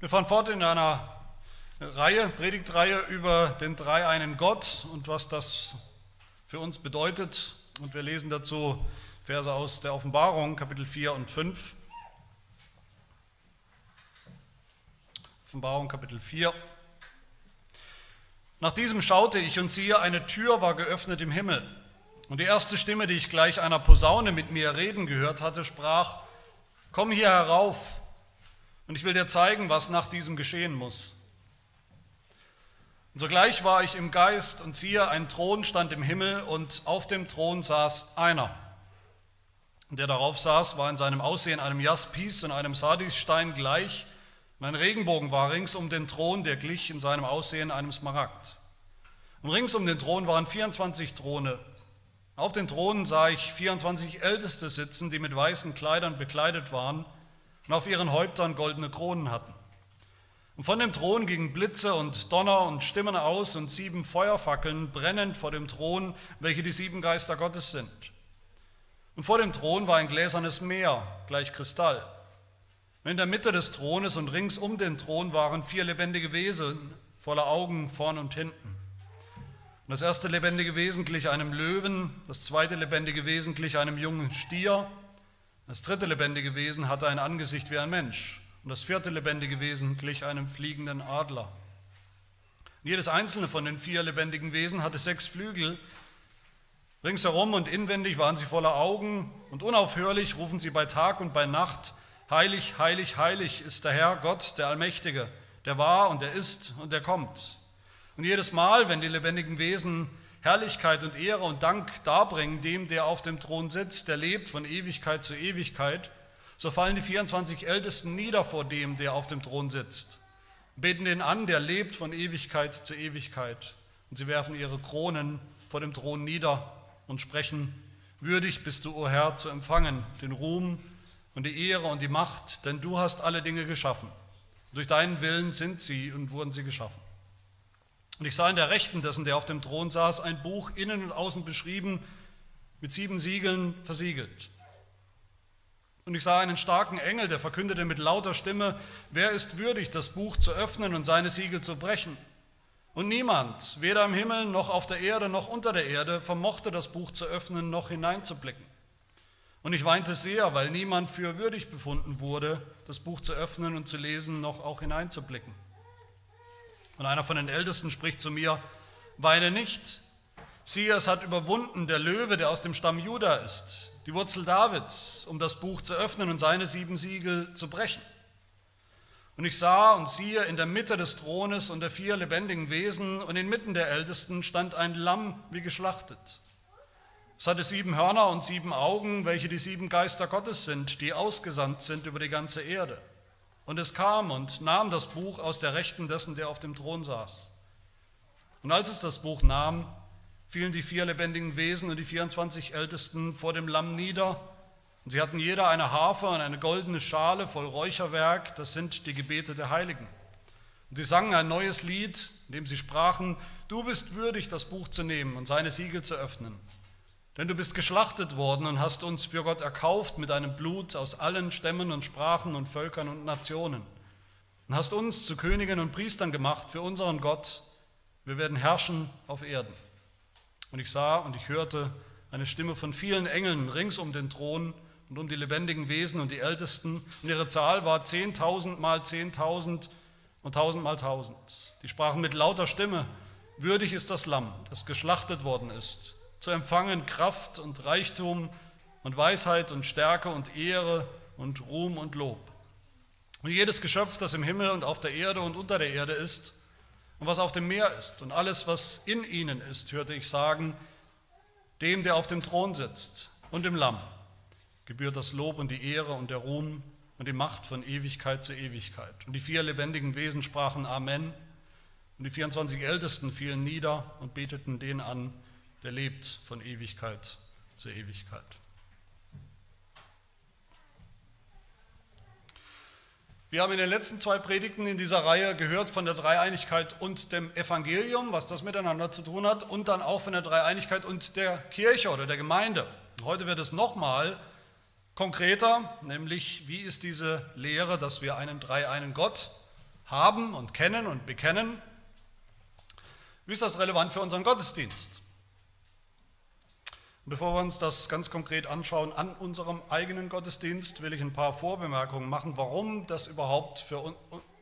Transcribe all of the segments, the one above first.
Wir fahren fort in einer Reihe, Predigtreihe über den dreieinen Gott und was das für uns bedeutet. Und wir lesen dazu Verse aus der Offenbarung, Kapitel 4 und 5. Offenbarung, Kapitel 4. Nach diesem schaute ich und siehe, eine Tür war geöffnet im Himmel. Und die erste Stimme, die ich gleich einer Posaune mit mir reden gehört hatte, sprach, komm hier herauf und ich will dir zeigen, was nach diesem geschehen muss. Und sogleich war ich im Geist und siehe, ein Thron stand im Himmel und auf dem Thron saß einer. Und der darauf saß, war in seinem Aussehen einem Jaspis und einem Sardisstein gleich. Und ein Regenbogen war rings um den Thron, der glich in seinem Aussehen einem Smaragd. Und rings um den Thron waren 24 Throne. Auf den Thronen sah ich 24 Älteste sitzen, die mit weißen Kleidern bekleidet waren und auf ihren Häuptern goldene Kronen hatten. Und von dem Thron gingen Blitze und Donner und Stimmen aus und sieben Feuerfackeln brennend vor dem Thron, welche die sieben Geister Gottes sind. Und vor dem Thron war ein gläsernes Meer, gleich Kristall. Und in der Mitte des Thrones und rings um den Thron waren vier lebendige Wesen, voller Augen vorn und hinten. Und das erste lebendige Wesen glich einem Löwen, das zweite lebendige Wesen glich einem jungen Stier, das dritte lebendige Wesen hatte ein Angesicht wie ein Mensch und das vierte lebendige Wesen glich einem fliegenden Adler. Und jedes einzelne von den vier lebendigen Wesen hatte sechs Flügel. Ringsherum und inwendig waren sie voller Augen und unaufhörlich rufen sie bei Tag und bei Nacht, Heilig, heilig, heilig ist der Herr Gott, der Allmächtige, der war und der ist und der kommt. Und jedes Mal, wenn die lebendigen Wesen Herrlichkeit und Ehre und Dank darbringen dem, der auf dem Thron sitzt, der lebt von Ewigkeit zu Ewigkeit, so fallen die 24 Ältesten nieder vor dem, der auf dem Thron sitzt, beten den an, der lebt von Ewigkeit zu Ewigkeit. Und sie werfen ihre Kronen vor dem Thron nieder und sprechen, würdig bist du, o Herr, zu empfangen, den Ruhm und die Ehre und die Macht, denn du hast alle Dinge geschaffen. Durch deinen Willen sind sie und wurden sie geschaffen. Und ich sah in der Rechten dessen, der auf dem Thron saß, ein Buch innen und außen beschrieben, mit sieben Siegeln versiegelt. Und ich sah einen starken Engel, der verkündete mit lauter Stimme, wer ist würdig, das Buch zu öffnen und seine Siegel zu brechen? Und niemand, weder im Himmel noch auf der Erde noch unter der Erde, vermochte das Buch zu öffnen noch hineinzublicken. Und ich weinte sehr, weil niemand für würdig befunden wurde, das Buch zu öffnen und zu lesen, noch auch hineinzublicken. Und einer von den Ältesten spricht zu mir, weine nicht. Siehe, es hat überwunden der Löwe, der aus dem Stamm Juda ist, die Wurzel Davids, um das Buch zu öffnen und seine sieben Siegel zu brechen. Und ich sah und siehe, in der Mitte des Thrones und der vier lebendigen Wesen und inmitten der Ältesten stand ein Lamm wie geschlachtet. Es hatte sieben Hörner und sieben Augen, welche die sieben Geister Gottes sind, die ausgesandt sind über die ganze Erde. Und es kam und nahm das Buch aus der Rechten dessen, der auf dem Thron saß. Und als es das Buch nahm, fielen die vier lebendigen Wesen und die 24 Ältesten vor dem Lamm nieder. Und sie hatten jeder eine Harfe und eine goldene Schale voll Räucherwerk, das sind die Gebete der Heiligen. Und sie sangen ein neues Lied, in dem sie sprachen, du bist würdig, das Buch zu nehmen und seine Siegel zu öffnen. Denn du bist geschlachtet worden und hast uns für Gott erkauft mit deinem Blut aus allen Stämmen und Sprachen und Völkern und Nationen. Und hast uns zu Königen und Priestern gemacht für unseren Gott. Wir werden herrschen auf Erden. Und ich sah und ich hörte eine Stimme von vielen Engeln rings um den Thron und um die lebendigen Wesen und die Ältesten. Und ihre Zahl war zehntausend mal zehntausend und tausend mal tausend. Die sprachen mit lauter Stimme, würdig ist das Lamm, das geschlachtet worden ist zu empfangen Kraft und Reichtum und Weisheit und Stärke und Ehre und Ruhm und Lob. Und jedes Geschöpf, das im Himmel und auf der Erde und unter der Erde ist und was auf dem Meer ist und alles, was in ihnen ist, hörte ich sagen, dem, der auf dem Thron sitzt und dem Lamm, gebührt das Lob und die Ehre und der Ruhm und die Macht von Ewigkeit zu Ewigkeit. Und die vier lebendigen Wesen sprachen Amen. Und die 24 Ältesten fielen nieder und beteten den an, der lebt von Ewigkeit zu Ewigkeit. Wir haben in den letzten zwei Predigten in dieser Reihe gehört von der Dreieinigkeit und dem Evangelium, was das miteinander zu tun hat, und dann auch von der Dreieinigkeit und der Kirche oder der Gemeinde. Heute wird es nochmal konkreter, nämlich wie ist diese Lehre, dass wir einen dreieinen Gott haben und kennen und bekennen. Wie ist das relevant für unseren Gottesdienst? Bevor wir uns das ganz konkret anschauen an unserem eigenen Gottesdienst, will ich ein paar Vorbemerkungen machen, warum das überhaupt für,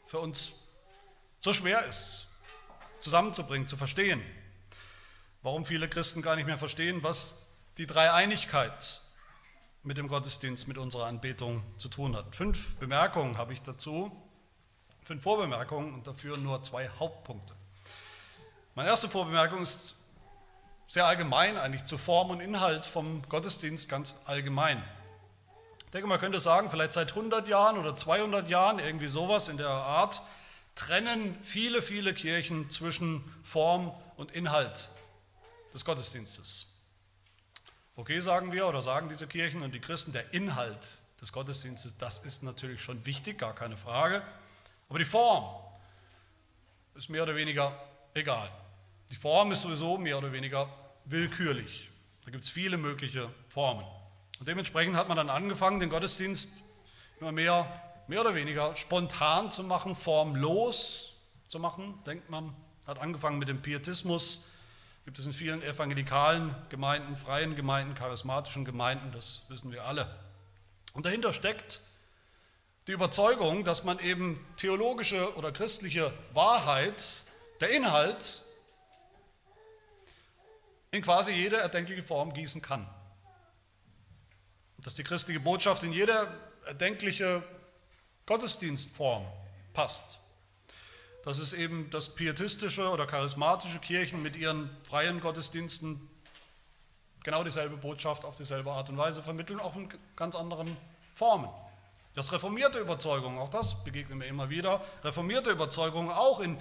für uns so schwer ist, zusammenzubringen, zu verstehen. Warum viele Christen gar nicht mehr verstehen, was die Dreieinigkeit mit dem Gottesdienst, mit unserer Anbetung zu tun hat. Fünf Bemerkungen habe ich dazu, fünf Vorbemerkungen und dafür nur zwei Hauptpunkte. Meine erste Vorbemerkung ist sehr allgemein eigentlich zu Form und Inhalt vom Gottesdienst ganz allgemein. Ich denke, man könnte sagen, vielleicht seit 100 Jahren oder 200 Jahren, irgendwie sowas in der Art, trennen viele, viele Kirchen zwischen Form und Inhalt des Gottesdienstes. Okay, sagen wir oder sagen diese Kirchen und die Christen, der Inhalt des Gottesdienstes, das ist natürlich schon wichtig, gar keine Frage. Aber die Form ist mehr oder weniger egal. Die Form ist sowieso mehr oder weniger willkürlich. Da gibt es viele mögliche Formen. Und dementsprechend hat man dann angefangen, den Gottesdienst immer mehr, mehr oder weniger spontan zu machen, formlos zu machen. Denkt man, hat angefangen mit dem Pietismus, gibt es in vielen evangelikalen Gemeinden, freien Gemeinden, charismatischen Gemeinden, das wissen wir alle. Und dahinter steckt die Überzeugung, dass man eben theologische oder christliche Wahrheit, der Inhalt, in quasi jede erdenkliche Form gießen kann. Dass die christliche Botschaft in jede erdenkliche Gottesdienstform passt dass es eben das pietistische oder charismatische Kirchen mit ihren freien Gottesdiensten genau dieselbe Botschaft auf dieselbe Art und Weise vermitteln, auch in ganz anderen Formen. Das reformierte Überzeugung, auch das begegnen wir immer wieder, reformierte Überzeugung auch in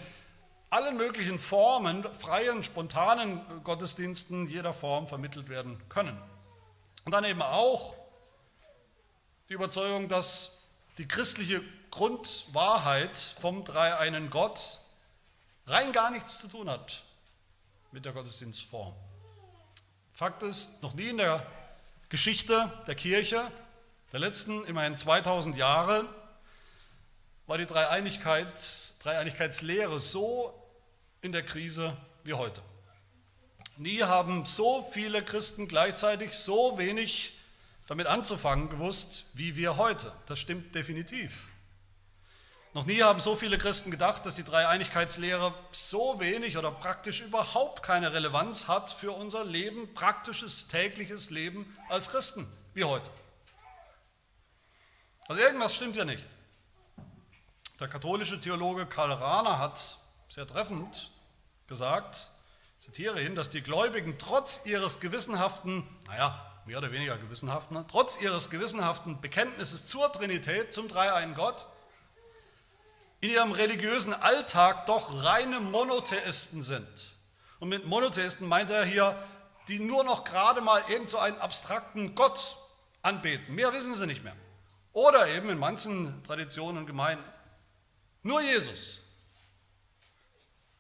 allen möglichen Formen, freien, spontanen Gottesdiensten jeder Form vermittelt werden können. Und dann eben auch die Überzeugung, dass die christliche Grundwahrheit vom dreieinen Gott rein gar nichts zu tun hat mit der Gottesdienstform. Fakt ist, noch nie in der Geschichte der Kirche, der letzten immerhin 2000 Jahre, war die Dreieinigkeit, Dreieinigkeitslehre so in der Krise wie heute. Nie haben so viele Christen gleichzeitig so wenig damit anzufangen gewusst wie wir heute. Das stimmt definitiv. Noch nie haben so viele Christen gedacht, dass die Dreieinigkeitslehre so wenig oder praktisch überhaupt keine Relevanz hat für unser Leben, praktisches tägliches Leben als Christen wie heute. Also irgendwas stimmt ja nicht. Der katholische Theologe Karl Rahner hat sehr treffend gesagt, zitiere ihn, dass die Gläubigen trotz ihres gewissenhaften, naja, mehr oder weniger gewissenhaften, trotz ihres gewissenhaften Bekenntnisses zur Trinität, zum dreieinen Gott, in ihrem religiösen Alltag doch reine Monotheisten sind. Und mit Monotheisten meint er hier, die nur noch gerade mal irgend so einen abstrakten Gott anbeten. Mehr wissen sie nicht mehr. Oder eben in manchen Traditionen und Gemeinden nur Jesus.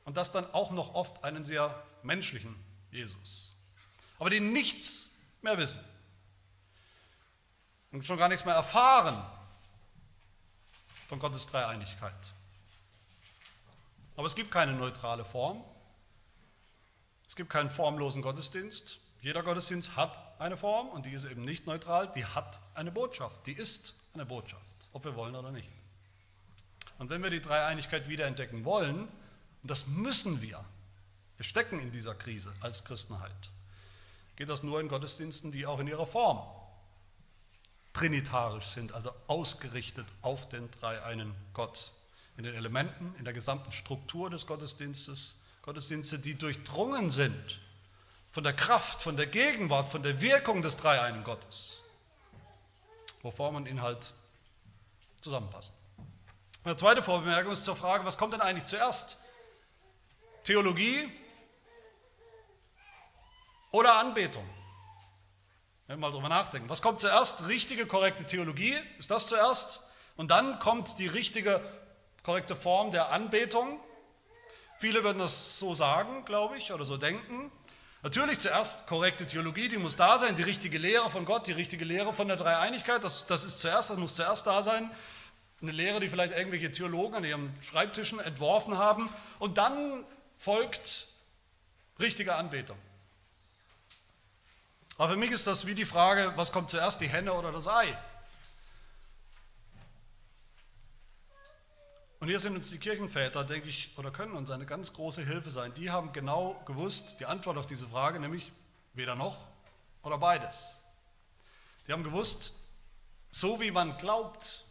Und das dann auch noch oft einen sehr menschlichen Jesus. Aber die nichts mehr wissen und schon gar nichts mehr erfahren von Gottes Dreieinigkeit. Aber es gibt keine neutrale Form. Es gibt keinen formlosen Gottesdienst. Jeder Gottesdienst hat eine Form und die ist eben nicht neutral, die hat eine Botschaft, die ist eine Botschaft, ob wir wollen oder nicht. Und wenn wir die Dreieinigkeit wiederentdecken wollen, und das müssen wir, wir stecken in dieser Krise als Christenheit, geht das nur in Gottesdiensten, die auch in ihrer Form trinitarisch sind, also ausgerichtet auf den dreieinen Gott. In den Elementen, in der gesamten Struktur des Gottesdienstes, Gottesdienste, die durchdrungen sind von der Kraft, von der Gegenwart, von der Wirkung des dreieinen Gottes, wo Form und Inhalt zusammenpassen. Eine zweite Vorbemerkung ist zur Frage, was kommt denn eigentlich zuerst? Theologie oder Anbetung? Wenn wir mal drüber nachdenken. Was kommt zuerst? Richtige, korrekte Theologie, ist das zuerst? Und dann kommt die richtige, korrekte Form der Anbetung. Viele würden das so sagen, glaube ich, oder so denken. Natürlich zuerst korrekte Theologie, die muss da sein, die richtige Lehre von Gott, die richtige Lehre von der Dreieinigkeit, das, das ist zuerst, das muss zuerst da sein. Eine Lehre, die vielleicht irgendwelche Theologen an ihren Schreibtischen entworfen haben. Und dann folgt richtige Anbetung. Aber für mich ist das wie die Frage, was kommt zuerst, die Henne oder das Ei? Und hier sind uns die Kirchenväter, denke ich, oder können uns eine ganz große Hilfe sein. Die haben genau gewusst, die Antwort auf diese Frage, nämlich weder noch oder beides. Die haben gewusst, so wie man glaubt,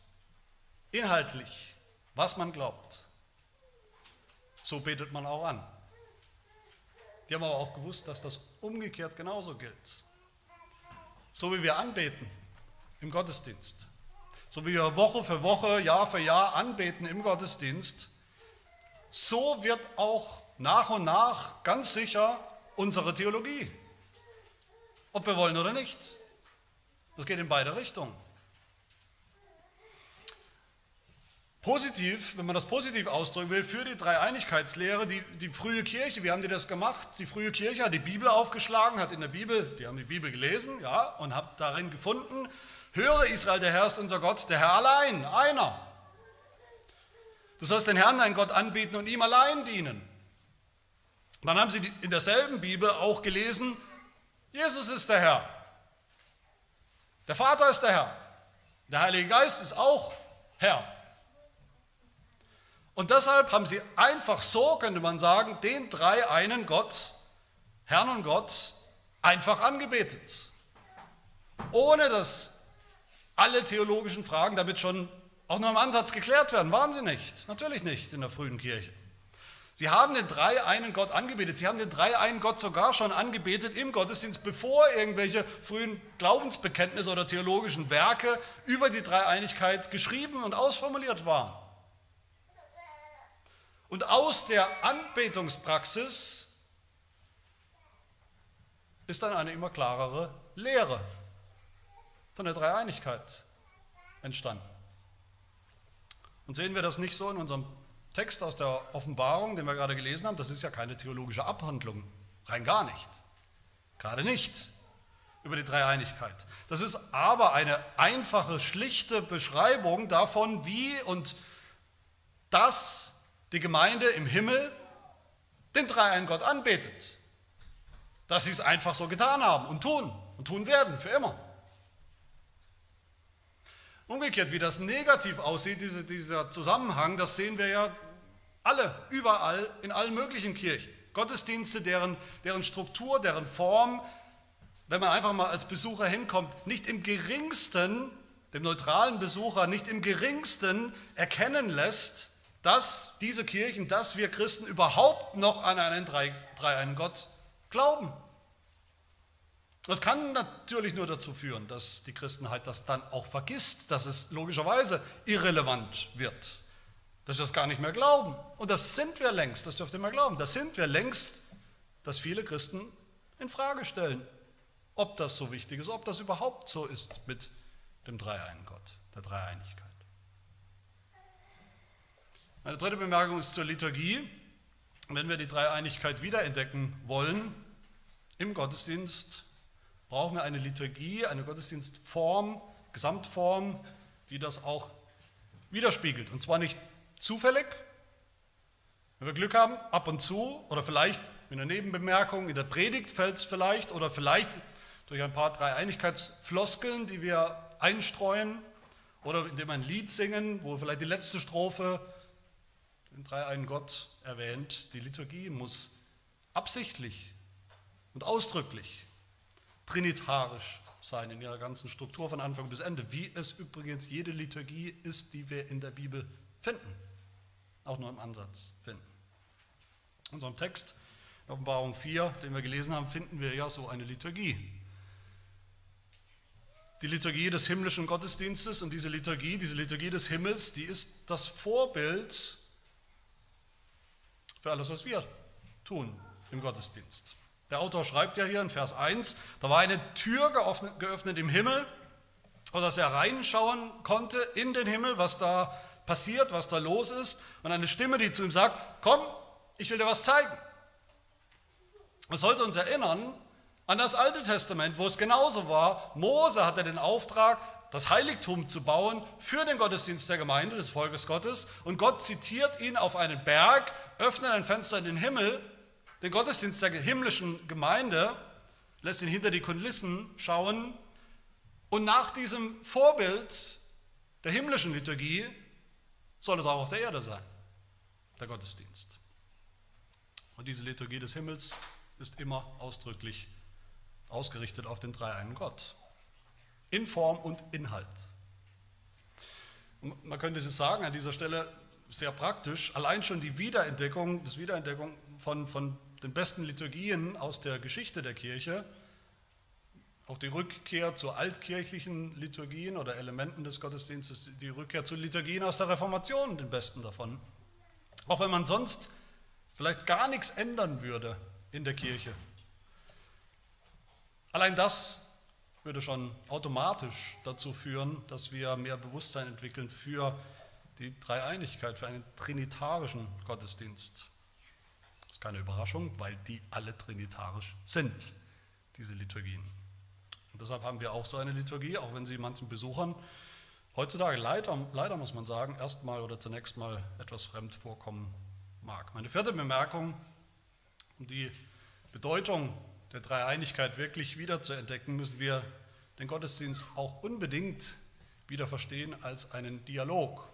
inhaltlich, was man glaubt, so betet man auch an. Die haben aber auch gewusst, dass das umgekehrt genauso gilt. So wie wir anbeten im Gottesdienst, so wie wir Woche für Woche, Jahr für Jahr anbeten im Gottesdienst, so wird auch nach und nach ganz sicher unsere Theologie. Ob wir wollen oder nicht. Das geht in beide Richtungen. Positiv, wenn man das positiv ausdrücken will, für die Dreieinigkeitslehre, die, die frühe Kirche, wie haben die das gemacht? Die frühe Kirche hat die Bibel aufgeschlagen, hat in der Bibel, die haben die Bibel gelesen, ja, und hat darin gefunden, höre Israel, der Herr ist unser Gott, der Herr allein, einer. Du sollst den Herrn, dein Gott, anbieten und ihm allein dienen. Dann haben sie in derselben Bibel auch gelesen, Jesus ist der Herr. Der Vater ist der Herr. Der Heilige Geist ist auch Herr. Und deshalb haben sie einfach so, könnte man sagen, den drei einen Gott, Herrn und Gott, einfach angebetet. Ohne dass alle theologischen Fragen damit schon auch noch im Ansatz geklärt werden. Waren sie nicht. Natürlich nicht in der frühen Kirche. Sie haben den drei einen Gott angebetet. Sie haben den drei einen Gott sogar schon angebetet im Gottesdienst, bevor irgendwelche frühen Glaubensbekenntnisse oder theologischen Werke über die Dreieinigkeit geschrieben und ausformuliert waren. Und aus der Anbetungspraxis ist dann eine immer klarere Lehre von der Dreieinigkeit entstanden. Und sehen wir das nicht so in unserem Text aus der Offenbarung, den wir gerade gelesen haben? Das ist ja keine theologische Abhandlung, rein gar nicht. Gerade nicht über die Dreieinigkeit. Das ist aber eine einfache, schlichte Beschreibung davon, wie und das die Gemeinde im Himmel den dreieinen Gott anbetet. Dass sie es einfach so getan haben und tun und tun werden für immer. Umgekehrt, wie das negativ aussieht, diese, dieser Zusammenhang, das sehen wir ja alle, überall, in allen möglichen Kirchen. Gottesdienste, deren, deren Struktur, deren Form, wenn man einfach mal als Besucher hinkommt, nicht im geringsten, dem neutralen Besucher, nicht im geringsten erkennen lässt, dass diese Kirchen, dass wir Christen überhaupt noch an einen dreieinen Gott glauben. Das kann natürlich nur dazu führen, dass die Christenheit das dann auch vergisst, dass es logischerweise irrelevant wird, dass wir das gar nicht mehr glauben. Und das sind wir längst, das dürft ihr mal glauben, das sind wir längst, dass viele Christen in Frage stellen, ob das so wichtig ist, ob das überhaupt so ist mit dem dreieinen Gott, der Dreieinigkeit. Meine dritte Bemerkung ist zur Liturgie. Wenn wir die Dreieinigkeit wiederentdecken wollen im Gottesdienst, brauchen wir eine Liturgie, eine Gottesdienstform, Gesamtform, die das auch widerspiegelt. Und zwar nicht zufällig, wenn wir Glück haben, ab und zu oder vielleicht in einer Nebenbemerkung, in der Predigt fällt es vielleicht oder vielleicht durch ein paar Dreieinigkeitsfloskeln, die wir einstreuen oder indem wir ein Lied singen, wo vielleicht die letzte Strophe den dreieinen Gott erwähnt. Die Liturgie muss absichtlich und ausdrücklich trinitarisch sein in ihrer ganzen Struktur von Anfang bis Ende, wie es übrigens jede Liturgie ist, die wir in der Bibel finden, auch nur im Ansatz finden. In unserem Text, in Offenbarung 4, den wir gelesen haben, finden wir ja so eine Liturgie. Die Liturgie des himmlischen Gottesdienstes und diese Liturgie, diese Liturgie des Himmels, die ist das Vorbild für alles, was wir tun im Gottesdienst. Der Autor schreibt ja hier in Vers 1, da war eine Tür geöffnet, geöffnet im Himmel, sodass er reinschauen konnte in den Himmel, was da passiert, was da los ist. Und eine Stimme, die zu ihm sagt, komm, ich will dir was zeigen. Das sollte uns erinnern an das Alte Testament, wo es genauso war. Mose hatte den Auftrag, das Heiligtum zu bauen für den Gottesdienst der Gemeinde, des Volkes Gottes. Und Gott zitiert ihn auf einen Berg, öffnet ein Fenster in den Himmel, den Gottesdienst der himmlischen Gemeinde, lässt ihn hinter die Kulissen schauen. Und nach diesem Vorbild der himmlischen Liturgie soll es auch auf der Erde sein, der Gottesdienst. Und diese Liturgie des Himmels ist immer ausdrücklich ausgerichtet auf den dreieinen Gott. In Form und Inhalt. Man könnte es sagen an dieser Stelle sehr praktisch, allein schon die Wiederentdeckung, das Wiederentdeckung von, von den besten Liturgien aus der Geschichte der Kirche, auch die Rückkehr zu altkirchlichen Liturgien oder Elementen des Gottesdienstes, die Rückkehr zu Liturgien aus der Reformation, den besten davon. Auch wenn man sonst vielleicht gar nichts ändern würde in der Kirche. Allein das würde schon automatisch dazu führen, dass wir mehr Bewusstsein entwickeln für die Dreieinigkeit, für einen trinitarischen Gottesdienst. Das ist keine Überraschung, weil die alle trinitarisch sind, diese Liturgien. Und deshalb haben wir auch so eine Liturgie, auch wenn sie manchen Besuchern heutzutage leider, leider muss man sagen, erstmal oder zunächst mal etwas fremd vorkommen mag. Meine vierte Bemerkung, um die Bedeutung der Dreieinigkeit wirklich wieder zu entdecken, müssen wir den Gottesdienst auch unbedingt wieder verstehen als einen Dialog.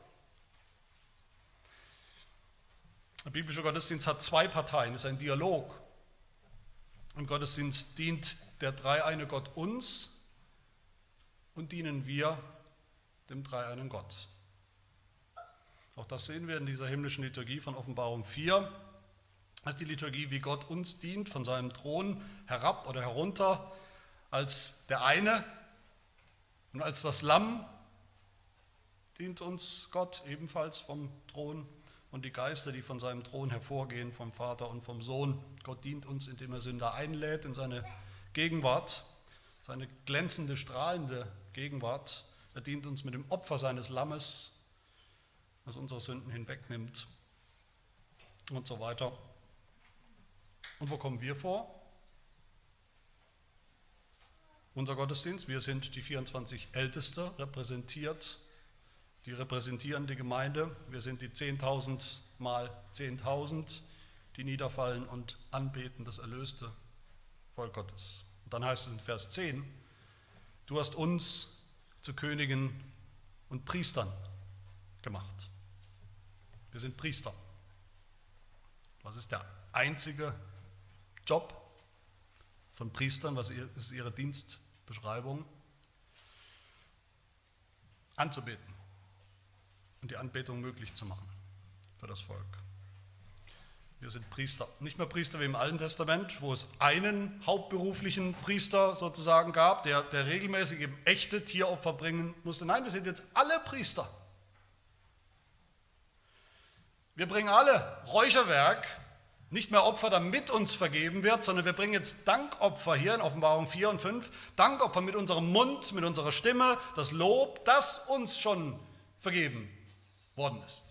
Der biblische Gottesdienst hat zwei Parteien, ist ein Dialog. Im Gottesdienst dient der dreieine Gott uns und dienen wir dem dreieinen Gott. Auch das sehen wir in dieser himmlischen Liturgie von Offenbarung 4. Das ist die Liturgie, wie Gott uns dient, von seinem Thron herab oder herunter, als der eine und als das Lamm dient uns Gott ebenfalls vom Thron und die Geister, die von seinem Thron hervorgehen, vom Vater und vom Sohn. Gott dient uns, indem er Sünder einlädt in seine Gegenwart, seine glänzende, strahlende Gegenwart. Er dient uns mit dem Opfer seines Lammes das unsere Sünden hinwegnimmt und so weiter. Und wo kommen wir vor? Unser Gottesdienst, wir sind die 24 Älteste, repräsentiert, die repräsentieren die Gemeinde. Wir sind die 10.000 mal 10.000, die niederfallen und anbeten das erlöste Volk Gottes. Und dann heißt es in Vers 10, du hast uns zu Königen und Priestern gemacht. Wir sind Priester. Was ist der einzige Job von Priestern? Was ist ihre Dienstbeschreibung? Anzubeten und die Anbetung möglich zu machen für das Volk. Wir sind Priester. Nicht mehr Priester wie im Alten Testament, wo es einen hauptberuflichen Priester sozusagen gab, der, der regelmäßig eben echte Tieropfer bringen musste. Nein, wir sind jetzt alle Priester. Wir bringen alle Räucherwerk, nicht mehr Opfer, damit uns vergeben wird, sondern wir bringen jetzt Dankopfer hier in Offenbarung 4 und 5, Dankopfer mit unserem Mund, mit unserer Stimme, das Lob, das uns schon vergeben worden ist.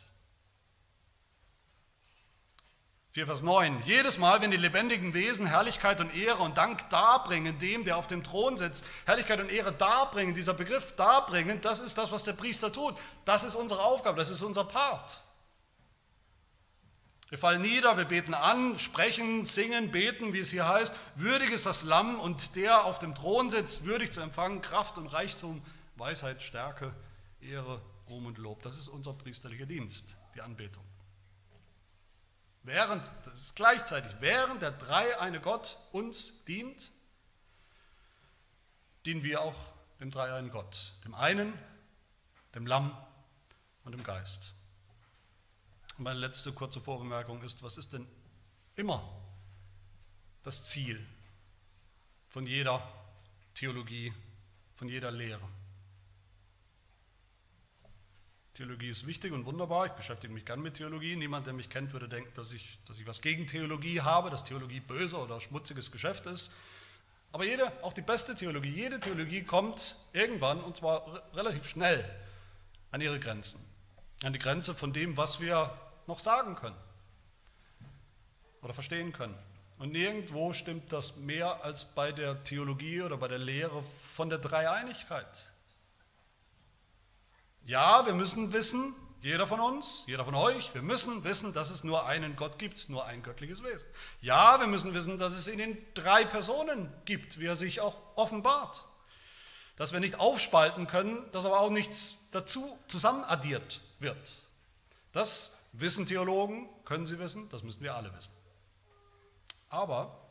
4 Vers 9. Jedes Mal, wenn die lebendigen Wesen Herrlichkeit und Ehre und Dank darbringen, dem, der auf dem Thron sitzt, Herrlichkeit und Ehre darbringen, dieser Begriff darbringen, das ist das, was der Priester tut. Das ist unsere Aufgabe, das ist unser Part. Wir fallen nieder, wir beten an, sprechen, singen, beten, wie es hier heißt. Würdig ist das Lamm und der auf dem Thron sitzt, würdig zu empfangen, Kraft und Reichtum, Weisheit, Stärke, Ehre, Ruhm und Lob. Das ist unser priesterlicher Dienst, die Anbetung. Während, das ist gleichzeitig, während der drei eine Gott uns dient, dienen wir auch dem drei einen Gott, dem einen, dem Lamm und dem Geist. Meine letzte kurze Vorbemerkung ist, was ist denn immer das Ziel von jeder Theologie, von jeder Lehre? Theologie ist wichtig und wunderbar. Ich beschäftige mich gern mit Theologie. Niemand, der mich kennt, würde denken, dass ich, dass ich was gegen Theologie habe, dass Theologie böse oder schmutziges Geschäft ist. Aber jede, auch die beste Theologie, jede Theologie kommt irgendwann, und zwar relativ schnell, an ihre Grenzen. An die Grenze von dem, was wir noch sagen können oder verstehen können. Und nirgendwo stimmt das mehr als bei der Theologie oder bei der Lehre von der Dreieinigkeit. Ja, wir müssen wissen, jeder von uns, jeder von euch, wir müssen wissen, dass es nur einen Gott gibt, nur ein göttliches Wesen. Ja, wir müssen wissen, dass es in den drei Personen gibt, wie er sich auch offenbart. Dass wir nicht aufspalten können, dass aber auch nichts dazu zusammenaddiert wird. Das wissen Theologen, können sie wissen, das müssen wir alle wissen. Aber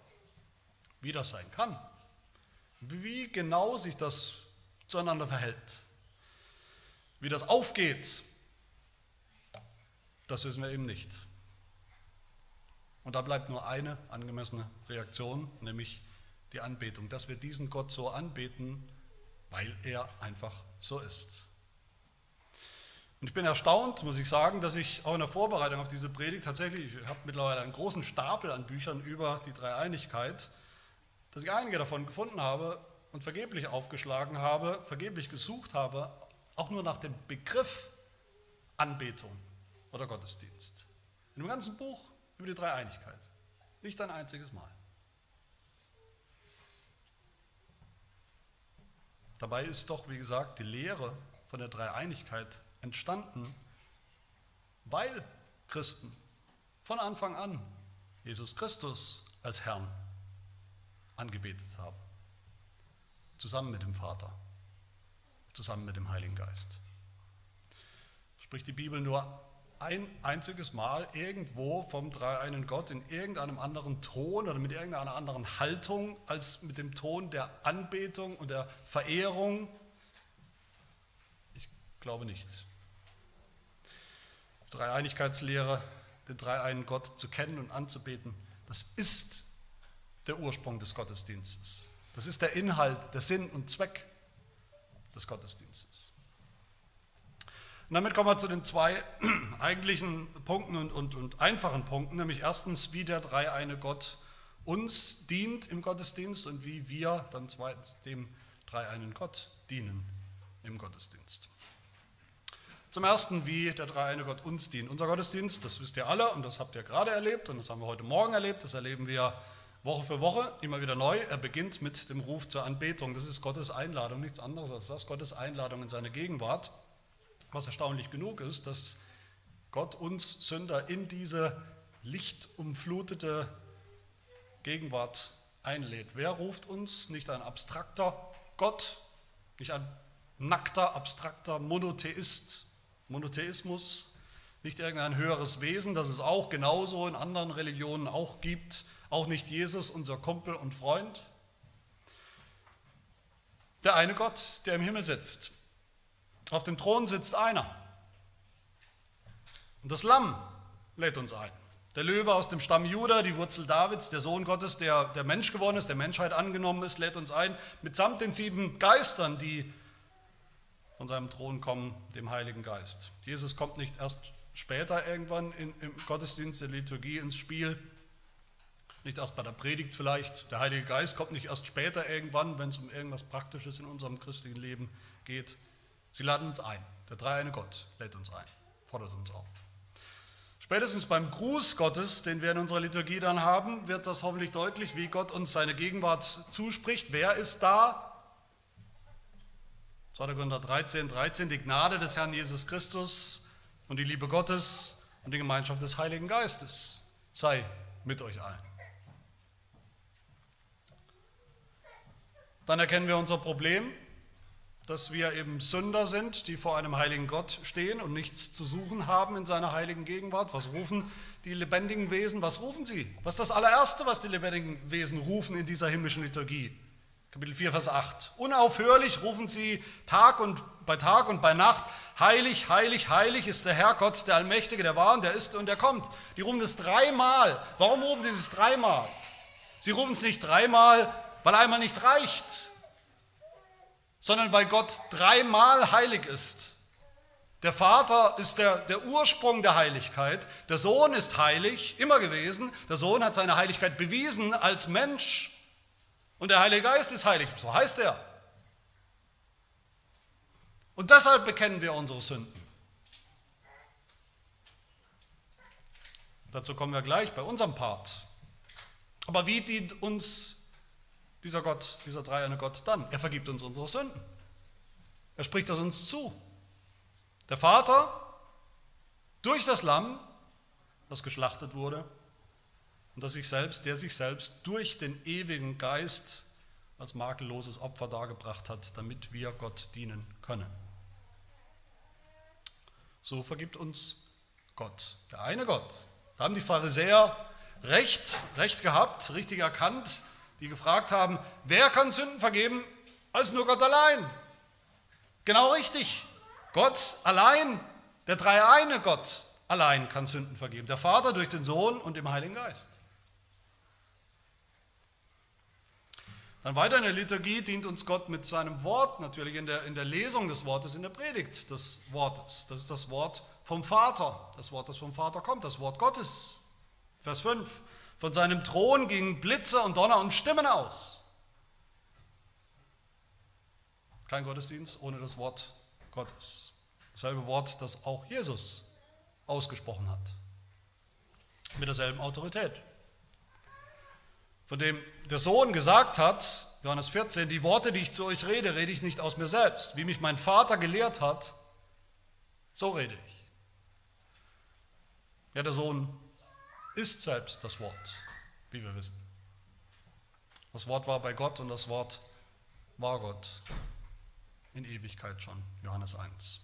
wie das sein kann, wie genau sich das zueinander verhält, wie das aufgeht, das wissen wir eben nicht. Und da bleibt nur eine angemessene Reaktion, nämlich die Anbetung, dass wir diesen Gott so anbeten, weil er einfach so ist. Und ich bin erstaunt, muss ich sagen, dass ich auch in der Vorbereitung auf diese Predigt tatsächlich, ich habe mittlerweile einen großen Stapel an Büchern über die Dreieinigkeit, dass ich einige davon gefunden habe und vergeblich aufgeschlagen habe, vergeblich gesucht habe, auch nur nach dem Begriff Anbetung oder Gottesdienst. In dem ganzen Buch über die Dreieinigkeit. Nicht ein einziges Mal. Dabei ist doch, wie gesagt, die Lehre von der Dreieinigkeit entstanden, weil Christen von Anfang an Jesus Christus als Herrn angebetet haben. Zusammen mit dem Vater, zusammen mit dem Heiligen Geist. Spricht die Bibel nur ein einziges Mal irgendwo vom dreieinen Gott in irgendeinem anderen Ton oder mit irgendeiner anderen Haltung als mit dem Ton der Anbetung und der Verehrung? Ich glaube nicht. Dreieinigkeitslehre, den dreieinen Gott zu kennen und anzubeten, das ist der Ursprung des Gottesdienstes. Das ist der Inhalt, der Sinn und Zweck des Gottesdienstes. Und damit kommen wir zu den zwei eigentlichen Punkten und, und, und einfachen Punkten, nämlich erstens, wie der dreieine Gott uns dient im Gottesdienst und wie wir dann zweitens dem dreieinen Gott dienen im Gottesdienst. Zum Ersten, wie der dreieine Gott uns dient. Unser Gottesdienst, das wisst ihr alle und das habt ihr gerade erlebt und das haben wir heute Morgen erlebt, das erleben wir Woche für Woche, immer wieder neu. Er beginnt mit dem Ruf zur Anbetung. Das ist Gottes Einladung, nichts anderes als das, Gottes Einladung in seine Gegenwart. Was erstaunlich genug ist, dass Gott uns Sünder in diese lichtumflutete Gegenwart einlädt. Wer ruft uns? Nicht ein abstrakter Gott, nicht ein nackter, abstrakter Monotheist, Monotheismus, nicht irgendein höheres Wesen, das es auch genauso in anderen Religionen auch gibt, auch nicht Jesus, unser Kumpel und Freund. Der eine Gott, der im Himmel sitzt, auf dem Thron sitzt einer. Und das Lamm lädt uns ein. Der Löwe aus dem Stamm Juda, die Wurzel Davids, der Sohn Gottes, der der Mensch geworden ist, der Menschheit angenommen ist, lädt uns ein, mitsamt den sieben Geistern, die von seinem Thron kommen, dem Heiligen Geist. Jesus kommt nicht erst später irgendwann in, im Gottesdienst der Liturgie ins Spiel, nicht erst bei der Predigt vielleicht. Der Heilige Geist kommt nicht erst später irgendwann, wenn es um irgendwas Praktisches in unserem christlichen Leben geht. Sie laden uns ein. Der dreieine Gott lädt uns ein, fordert uns auf. Spätestens beim Gruß Gottes, den wir in unserer Liturgie dann haben, wird das hoffentlich deutlich, wie Gott uns seine Gegenwart zuspricht. Wer ist da? 2. Korinther 13, 13, die Gnade des Herrn Jesus Christus und die Liebe Gottes und die Gemeinschaft des Heiligen Geistes sei mit euch allen. Dann erkennen wir unser Problem, dass wir eben Sünder sind, die vor einem heiligen Gott stehen und nichts zu suchen haben in seiner heiligen Gegenwart. Was rufen die lebendigen Wesen? Was rufen sie? Was ist das allererste, was die lebendigen Wesen rufen in dieser himmlischen Liturgie? Kapitel 4, Vers 8. Unaufhörlich rufen sie Tag und bei Tag und bei Nacht, heilig, heilig, heilig ist der Herr Gott, der Allmächtige, der war und der ist und der kommt. Die rufen das dreimal. Warum rufen sie es dreimal? Sie rufen es nicht dreimal, weil einmal nicht reicht, sondern weil Gott dreimal heilig ist. Der Vater ist der, der Ursprung der Heiligkeit, der Sohn ist heilig, immer gewesen, der Sohn hat seine Heiligkeit bewiesen als Mensch und der Heilige Geist ist heilig, so heißt er. Und deshalb bekennen wir unsere Sünden. Dazu kommen wir gleich bei unserem Part. Aber wie dient uns dieser Gott, dieser dreierne Gott dann? Er vergibt uns unsere Sünden. Er spricht das uns zu. Der Vater durch das Lamm, das geschlachtet wurde und das sich selbst, der sich selbst durch den ewigen Geist als makelloses Opfer dargebracht hat, damit wir Gott dienen können. So vergibt uns Gott, der eine Gott. Da haben die Pharisäer recht, recht gehabt, richtig erkannt, die gefragt haben, wer kann Sünden vergeben als nur Gott allein? Genau richtig. Gott allein, der dreieine Gott allein kann Sünden vergeben. Der Vater durch den Sohn und im Heiligen Geist. Dann weiter in der Liturgie dient uns Gott mit seinem Wort, natürlich in der, in der Lesung des Wortes, in der Predigt des Wortes. Das ist das Wort vom Vater, das Wort, das vom Vater kommt, das Wort Gottes. Vers 5. Von seinem Thron gingen Blitze und Donner und Stimmen aus. Kein Gottesdienst ohne das Wort Gottes. Dasselbe Wort, das auch Jesus ausgesprochen hat. Mit derselben Autorität. Von dem der Sohn gesagt hat, Johannes 14, die Worte, die ich zu euch rede, rede ich nicht aus mir selbst. Wie mich mein Vater gelehrt hat, so rede ich. Ja, der Sohn ist selbst das Wort, wie wir wissen. Das Wort war bei Gott und das Wort war Gott in Ewigkeit schon, Johannes 1.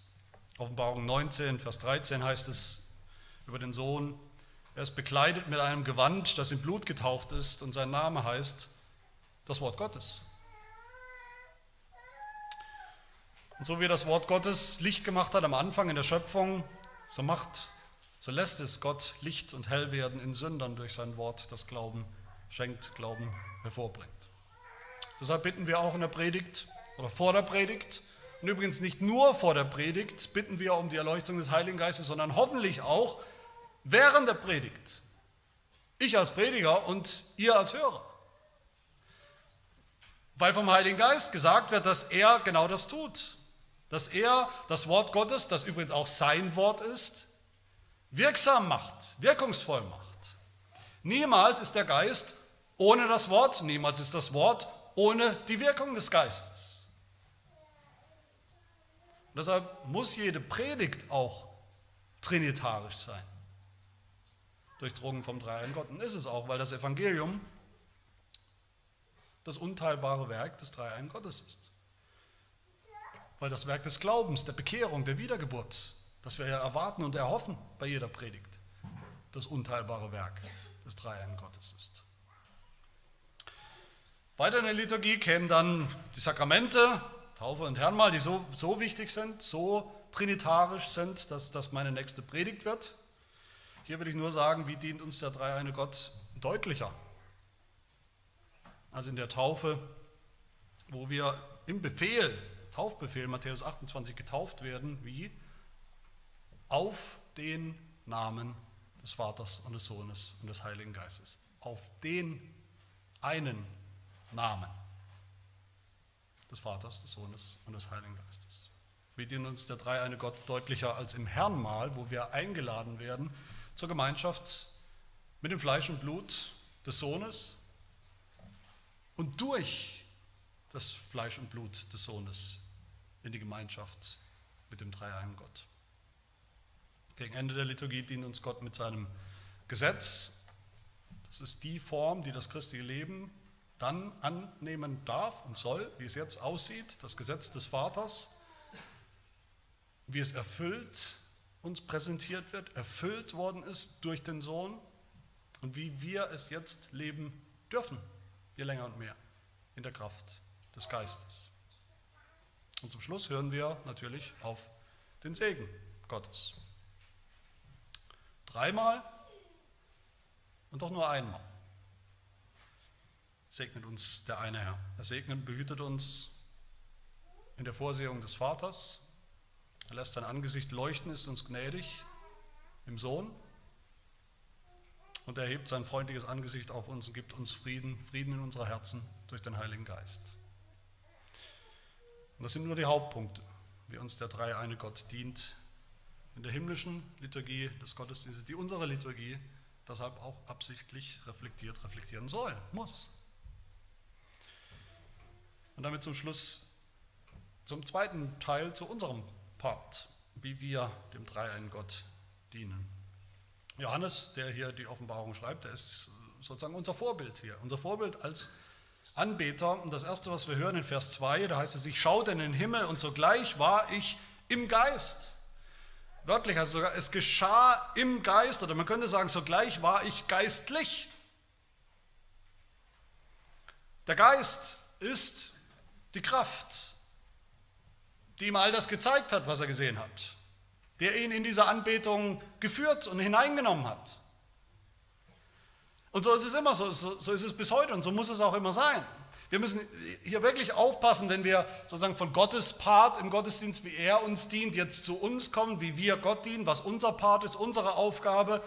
Offenbarung 19, Vers 13 heißt es über den Sohn, er ist bekleidet mit einem Gewand, das in Blut getaucht ist und sein Name heißt das Wort Gottes. Und so wie das Wort Gottes Licht gemacht hat am Anfang in der Schöpfung, so macht, so lässt es Gott Licht und hell werden in Sündern durch sein Wort, das Glauben schenkt, Glauben hervorbringt. Deshalb bitten wir auch in der Predigt oder vor der Predigt, und übrigens nicht nur vor der Predigt bitten wir um die Erleuchtung des Heiligen Geistes, sondern hoffentlich auch während der Predigt. Ich als Prediger und ihr als Hörer. Weil vom Heiligen Geist gesagt wird, dass er genau das tut. Dass er das Wort Gottes, das übrigens auch sein Wort ist, wirksam macht, wirkungsvoll macht. Niemals ist der Geist ohne das Wort, niemals ist das Wort ohne die Wirkung des Geistes. Und deshalb muss jede Predigt auch trinitarisch sein. Durchdrungen vom Dreiein Gott. Und ist es auch, weil das Evangelium das unteilbare Werk des Dreiein Gottes ist. Weil das Werk des Glaubens, der Bekehrung, der Wiedergeburt, das wir ja erwarten und erhoffen bei jeder Predigt, das unteilbare Werk des Dreiein Gottes ist. Weiter in der Liturgie kämen dann die Sakramente, Taufe und Herrenmal, die so, so wichtig sind, so trinitarisch sind, dass das meine nächste Predigt wird. Hier will ich nur sagen, wie dient uns der dreieine Gott deutlicher also in der Taufe, wo wir im Befehl, Taufbefehl Matthäus 28 getauft werden, wie auf den Namen des Vaters und des Sohnes und des Heiligen Geistes. Auf den einen Namen des Vaters, des Sohnes und des Heiligen Geistes. Wie dient uns der dreieine Gott deutlicher als im Herrnmahl, wo wir eingeladen werden zur Gemeinschaft mit dem Fleisch und Blut des Sohnes und durch das Fleisch und Blut des Sohnes in die Gemeinschaft mit dem dreieinen Gott. Gegen Ende der Liturgie dient uns Gott mit seinem Gesetz. Das ist die Form, die das christliche Leben dann annehmen darf und soll, wie es jetzt aussieht, das Gesetz des Vaters, wie es erfüllt uns präsentiert wird, erfüllt worden ist durch den Sohn und wie wir es jetzt leben dürfen je länger und mehr, in der Kraft des Geistes. Und zum Schluss hören wir natürlich auf den Segen Gottes. Dreimal und doch nur einmal segnet uns der eine Herr. Er segnet und behütet uns in der Vorsehung des Vaters. Er lässt sein Angesicht leuchten, ist uns gnädig im Sohn und er hebt sein freundliches Angesicht auf uns und gibt uns Frieden, Frieden in unserer Herzen durch den Heiligen Geist. Und das sind nur die Hauptpunkte, wie uns der dreieine Gott dient in der himmlischen Liturgie des Gottesdienstes, die unsere Liturgie deshalb auch absichtlich reflektiert, reflektieren soll, muss. Und damit zum Schluss zum zweiten Teil, zu unserem Part. wie wir dem dreieinen Gott dienen. Johannes, der hier die Offenbarung schreibt, der ist sozusagen unser Vorbild hier, unser Vorbild als Anbeter. Und das Erste, was wir hören in Vers 2, da heißt es, ich schaute in den Himmel und sogleich war ich im Geist. Wörtlich, also sogar, es geschah im Geist, oder man könnte sagen, sogleich war ich geistlich. Der Geist ist die Kraft, die ihm all das gezeigt hat, was er gesehen hat, der ihn in diese Anbetung geführt und hineingenommen hat. Und so ist es immer, so, so, ist es bis heute und so muss es auch immer sein. Wir müssen hier wirklich aufpassen, wenn wir sozusagen von Gottes Part im Gottesdienst, wie er uns dient, jetzt zu uns kommen, wie wir Gott dienen, was unser Part ist, unsere Aufgabe,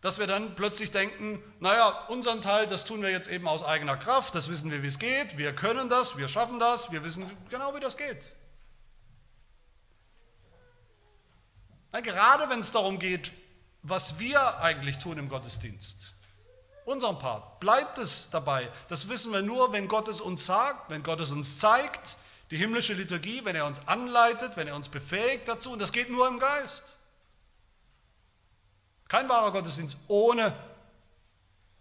dass wir dann plötzlich denken, naja, unseren Teil, das tun wir jetzt eben aus eigener Kraft, das wissen wir, wie es geht, wir können das, wir schaffen das, wir wissen genau, wie das geht. Gerade wenn es darum geht, was wir eigentlich tun im Gottesdienst, unseren Part, bleibt es dabei. Das wissen wir nur, wenn Gott es uns sagt, wenn Gott es uns zeigt, die himmlische Liturgie, wenn er uns anleitet, wenn er uns befähigt dazu. Und das geht nur im Geist. Kein wahrer Gottesdienst ohne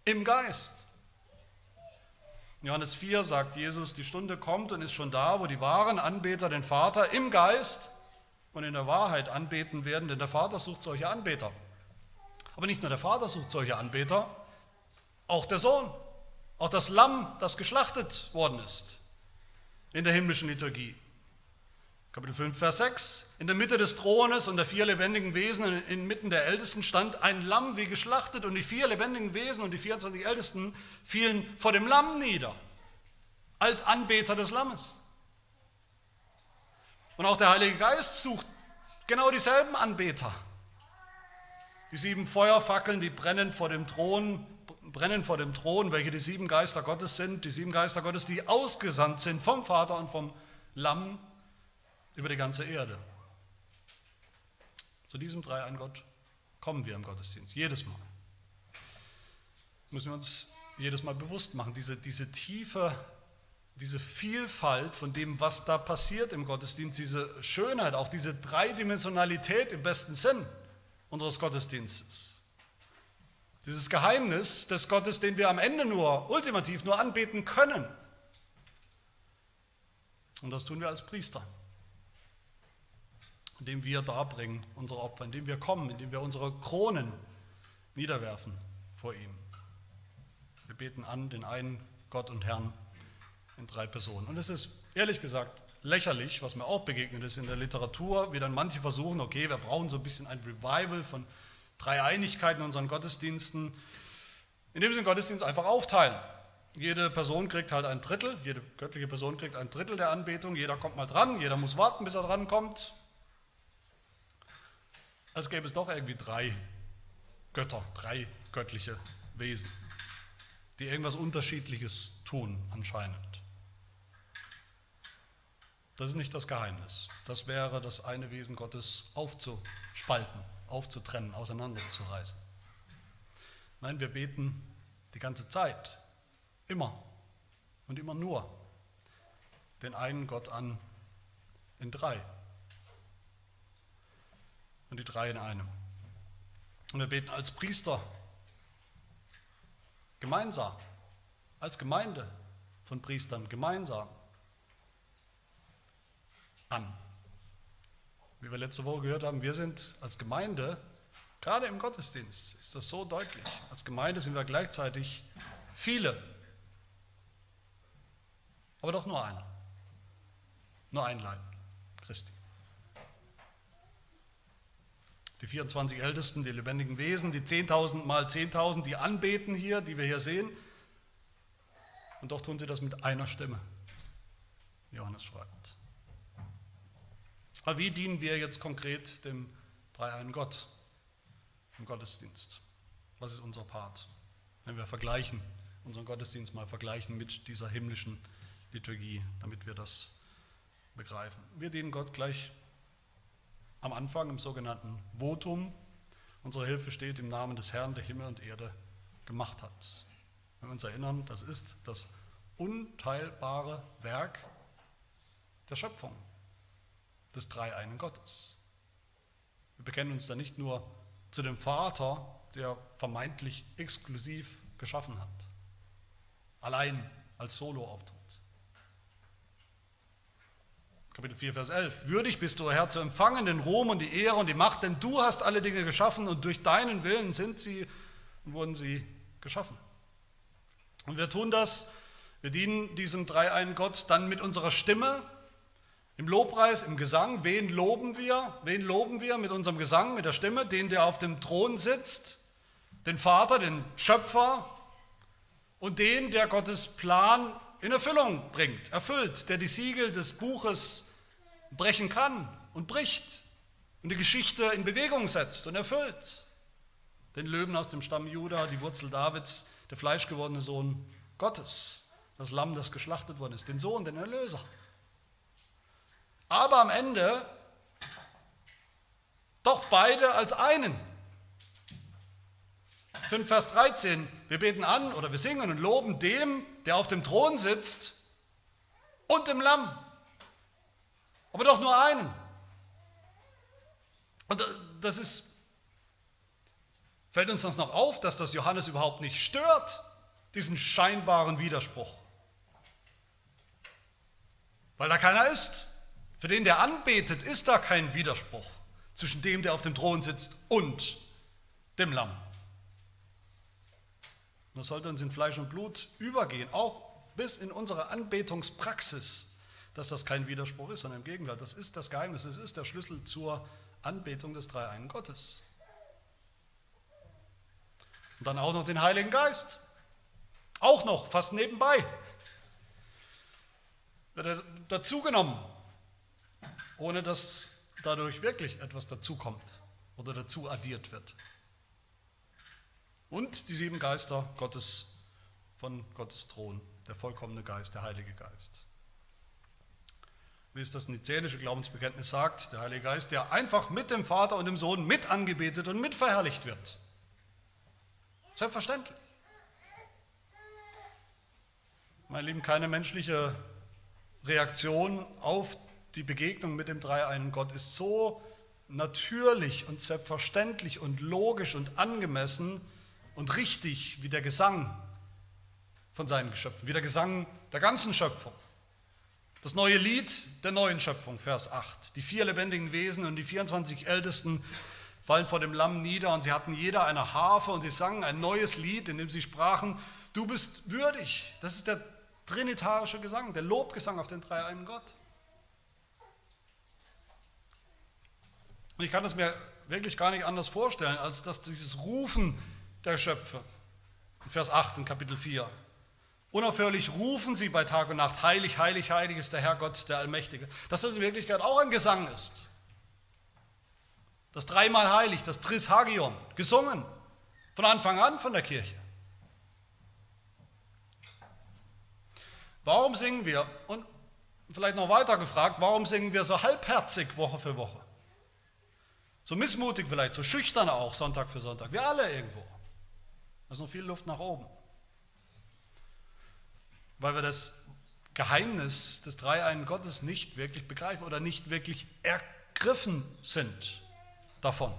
im Geist. Johannes 4 sagt Jesus, die Stunde kommt und ist schon da, wo die wahren Anbeter den Vater im Geist und in der Wahrheit anbeten werden, denn der Vater sucht solche Anbeter. Aber nicht nur der Vater sucht solche Anbeter, auch der Sohn, auch das Lamm, das geschlachtet worden ist in der himmlischen Liturgie. Kapitel 5, Vers 6. In der Mitte des Thrones und der vier lebendigen Wesen inmitten der Ältesten stand ein Lamm wie geschlachtet und die vier lebendigen Wesen und die 24 Ältesten fielen vor dem Lamm nieder als Anbeter des Lammes. Und auch der Heilige Geist sucht genau dieselben Anbeter. Die sieben Feuerfackeln, die brennen vor dem Thron brennen vor dem Thron, welche die sieben Geister Gottes sind, die sieben Geister Gottes, die ausgesandt sind vom Vater und vom Lamm über die ganze Erde. Zu diesem Dreiein Gott kommen wir im Gottesdienst, jedes Mal. Müssen wir uns jedes Mal bewusst machen, diese, diese tiefe, diese Vielfalt von dem, was da passiert im Gottesdienst, diese Schönheit, auch diese Dreidimensionalität im besten Sinn unseres Gottesdienstes. Dieses Geheimnis des Gottes, den wir am Ende nur, ultimativ nur anbeten können. Und das tun wir als Priester, indem wir darbringen unsere Opfer, indem wir kommen, indem wir unsere Kronen niederwerfen vor ihm. Wir beten an den einen Gott und Herrn in drei Personen. Und es ist ehrlich gesagt lächerlich, was mir auch begegnet ist in der Literatur, wie dann manche versuchen, okay, wir brauchen so ein bisschen ein Revival von Dreieinigkeit in unseren Gottesdiensten, indem sie den Gottesdienst einfach aufteilen. Jede Person kriegt halt ein Drittel, jede göttliche Person kriegt ein Drittel der Anbetung, jeder kommt mal dran, jeder muss warten, bis er dran kommt. Als gäbe es doch irgendwie drei Götter, drei göttliche Wesen, die irgendwas Unterschiedliches tun anscheinend. Das ist nicht das Geheimnis. Das wäre das eine Wesen Gottes aufzuspalten aufzutrennen, auseinanderzureißen. Nein, wir beten die ganze Zeit, immer und immer nur den einen Gott an in drei. Und die drei in einem. Und wir beten als Priester gemeinsam, als Gemeinde von Priestern gemeinsam an wie wir letzte Woche gehört haben, wir sind als Gemeinde, gerade im Gottesdienst ist das so deutlich, als Gemeinde sind wir gleichzeitig viele, aber doch nur einer, nur ein Leib, Christi. Die 24 Ältesten, die lebendigen Wesen, die 10.000 mal 10.000, die anbeten hier, die wir hier sehen. Und doch tun sie das mit einer Stimme. Johannes schreibt. Aber wie dienen wir jetzt konkret dem dreieinen Gott im Gottesdienst? Was ist unser Part? Wenn wir vergleichen, unseren Gottesdienst mal vergleichen mit dieser himmlischen Liturgie, damit wir das begreifen. Wir dienen Gott gleich am Anfang im sogenannten Votum. Unsere Hilfe steht im Namen des Herrn, der Himmel und Erde gemacht hat. Wenn wir uns erinnern, das ist das unteilbare Werk der Schöpfung des dreieinen Gottes. Wir bekennen uns da nicht nur zu dem Vater, der vermeintlich exklusiv geschaffen hat, allein als Solo-Auftritt. Kapitel 4, Vers 11. Würdig bist du, Herr, zu empfangen den Ruhm und die Ehre und die Macht, denn du hast alle Dinge geschaffen und durch deinen Willen sind sie und wurden sie geschaffen. Und wir tun das, wir dienen diesem dreieinen Gott dann mit unserer Stimme, im Lobpreis, im Gesang. Wen loben wir? Wen loben wir mit unserem Gesang, mit der Stimme? Den, der auf dem Thron sitzt, den Vater, den Schöpfer und den, der Gottes Plan in Erfüllung bringt, erfüllt, der die Siegel des Buches brechen kann und bricht und die Geschichte in Bewegung setzt und erfüllt. Den Löwen aus dem Stamm Juda, die Wurzel Davids, der fleischgewordene Sohn Gottes, das Lamm, das geschlachtet worden ist, den Sohn, den Erlöser. Aber am Ende doch beide als einen. 5 Vers 13, wir beten an oder wir singen und loben dem, der auf dem Thron sitzt und dem Lamm. Aber doch nur einen. Und das ist, fällt uns das noch auf, dass das Johannes überhaupt nicht stört, diesen scheinbaren Widerspruch. Weil da keiner ist. Für den, der anbetet, ist da kein Widerspruch zwischen dem, der auf dem Thron sitzt und dem Lamm. Das sollte uns in Fleisch und Blut übergehen, auch bis in unsere Anbetungspraxis, dass das kein Widerspruch ist, sondern im Gegenteil, das ist das Geheimnis, es ist der Schlüssel zur Anbetung des Dreieinen Gottes. Und dann auch noch den Heiligen Geist. Auch noch, fast nebenbei. Wird er dazugenommen, ohne dass dadurch wirklich etwas dazukommt oder dazu addiert wird und die sieben Geister Gottes von Gottes Thron, der vollkommene Geist, der Heilige Geist. Wie es das nizänische Glaubensbekenntnis sagt, der Heilige Geist, der einfach mit dem Vater und dem Sohn mit angebetet und mit verherrlicht wird. Selbstverständlich. Meine Lieben, keine menschliche Reaktion auf die Begegnung mit dem dreieinen Gott ist so natürlich und selbstverständlich und logisch und angemessen, und richtig wie der Gesang von seinen Geschöpfen, wie der Gesang der ganzen Schöpfung. Das neue Lied der neuen Schöpfung, Vers 8. Die vier lebendigen Wesen und die 24 Ältesten fallen vor dem Lamm nieder und sie hatten jeder eine Harfe und sie sangen ein neues Lied, in dem sie sprachen, du bist würdig. Das ist der trinitarische Gesang, der Lobgesang auf den dreieinen Gott. Und ich kann es mir wirklich gar nicht anders vorstellen, als dass dieses Rufen der Schöpfer. In Vers 8 in Kapitel 4. Unaufhörlich rufen sie bei Tag und Nacht, heilig, heilig, heilig ist der Herr Gott, der Allmächtige. Dass das in Wirklichkeit auch ein Gesang ist. Das dreimal heilig, das Trishagion, gesungen, von Anfang an von der Kirche. Warum singen wir, und vielleicht noch weiter gefragt, warum singen wir so halbherzig Woche für Woche? So missmutig vielleicht, so schüchtern auch Sonntag für Sonntag, wir alle irgendwo. Da ist noch viel Luft nach oben. Weil wir das Geheimnis des Dreieinen Gottes nicht wirklich begreifen oder nicht wirklich ergriffen sind davon.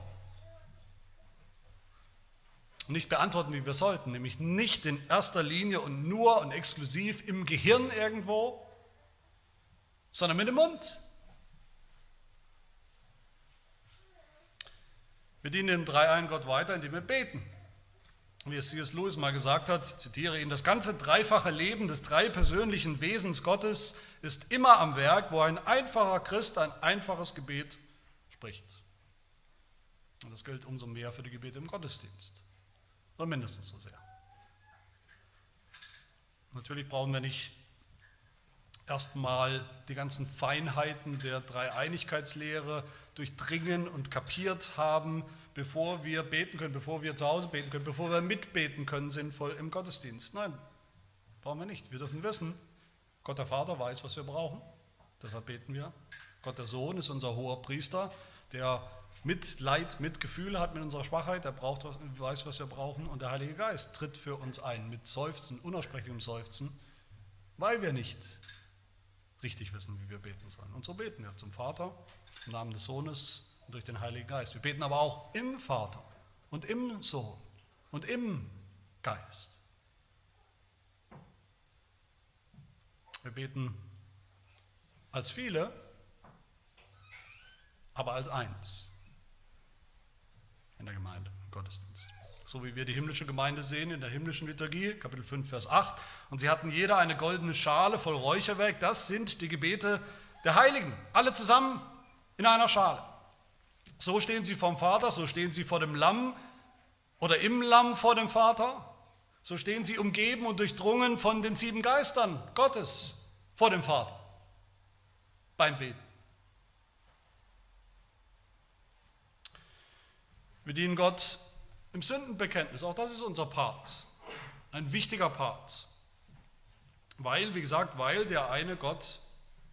Und nicht beantworten, wie wir sollten, nämlich nicht in erster Linie und nur und exklusiv im Gehirn irgendwo, sondern mit dem Mund. Wir dienen dem Dreieinen Gott weiter, indem wir beten wie es C.S. Lewis mal gesagt hat, ich zitiere ihn, das ganze dreifache Leben des drei persönlichen Wesens Gottes ist immer am Werk, wo ein einfacher Christ ein einfaches Gebet spricht. Und das gilt umso mehr für die Gebete im Gottesdienst. Oder mindestens so sehr. Natürlich brauchen wir nicht erstmal die ganzen Feinheiten der Dreieinigkeitslehre durchdringen und kapiert haben, bevor wir beten können, bevor wir zu Hause beten können, bevor wir mitbeten können, sinnvoll im Gottesdienst. Nein, brauchen wir nicht. Wir dürfen wissen, Gott der Vater weiß, was wir brauchen. Deshalb beten wir. Gott der Sohn ist unser hoher Priester, der Mitleid, Mitgefühle hat mit unserer Schwachheit, der braucht, weiß, was wir brauchen. Und der Heilige Geist tritt für uns ein mit Seufzen, unaussprechlichem Seufzen, weil wir nicht richtig wissen, wie wir beten sollen. Und so beten wir zum Vater, im Namen des Sohnes und durch den Heiligen Geist. Wir beten aber auch im Vater und im Sohn und im Geist. Wir beten als viele, aber als eins in der Gemeinde, im Gottesdienst. So wie wir die himmlische Gemeinde sehen in der himmlischen Liturgie, Kapitel 5, Vers 8. Und sie hatten jeder eine goldene Schale voll Räucherwerk. Das sind die Gebete der Heiligen. Alle zusammen in einer Schale. So stehen sie vom Vater, so stehen sie vor dem Lamm oder im Lamm vor dem Vater. So stehen sie umgeben und durchdrungen von den sieben Geistern Gottes vor dem Vater beim Beten. Wir dienen Gott im Sündenbekenntnis, auch das ist unser Part, ein wichtiger Part. Weil, wie gesagt, weil der eine Gott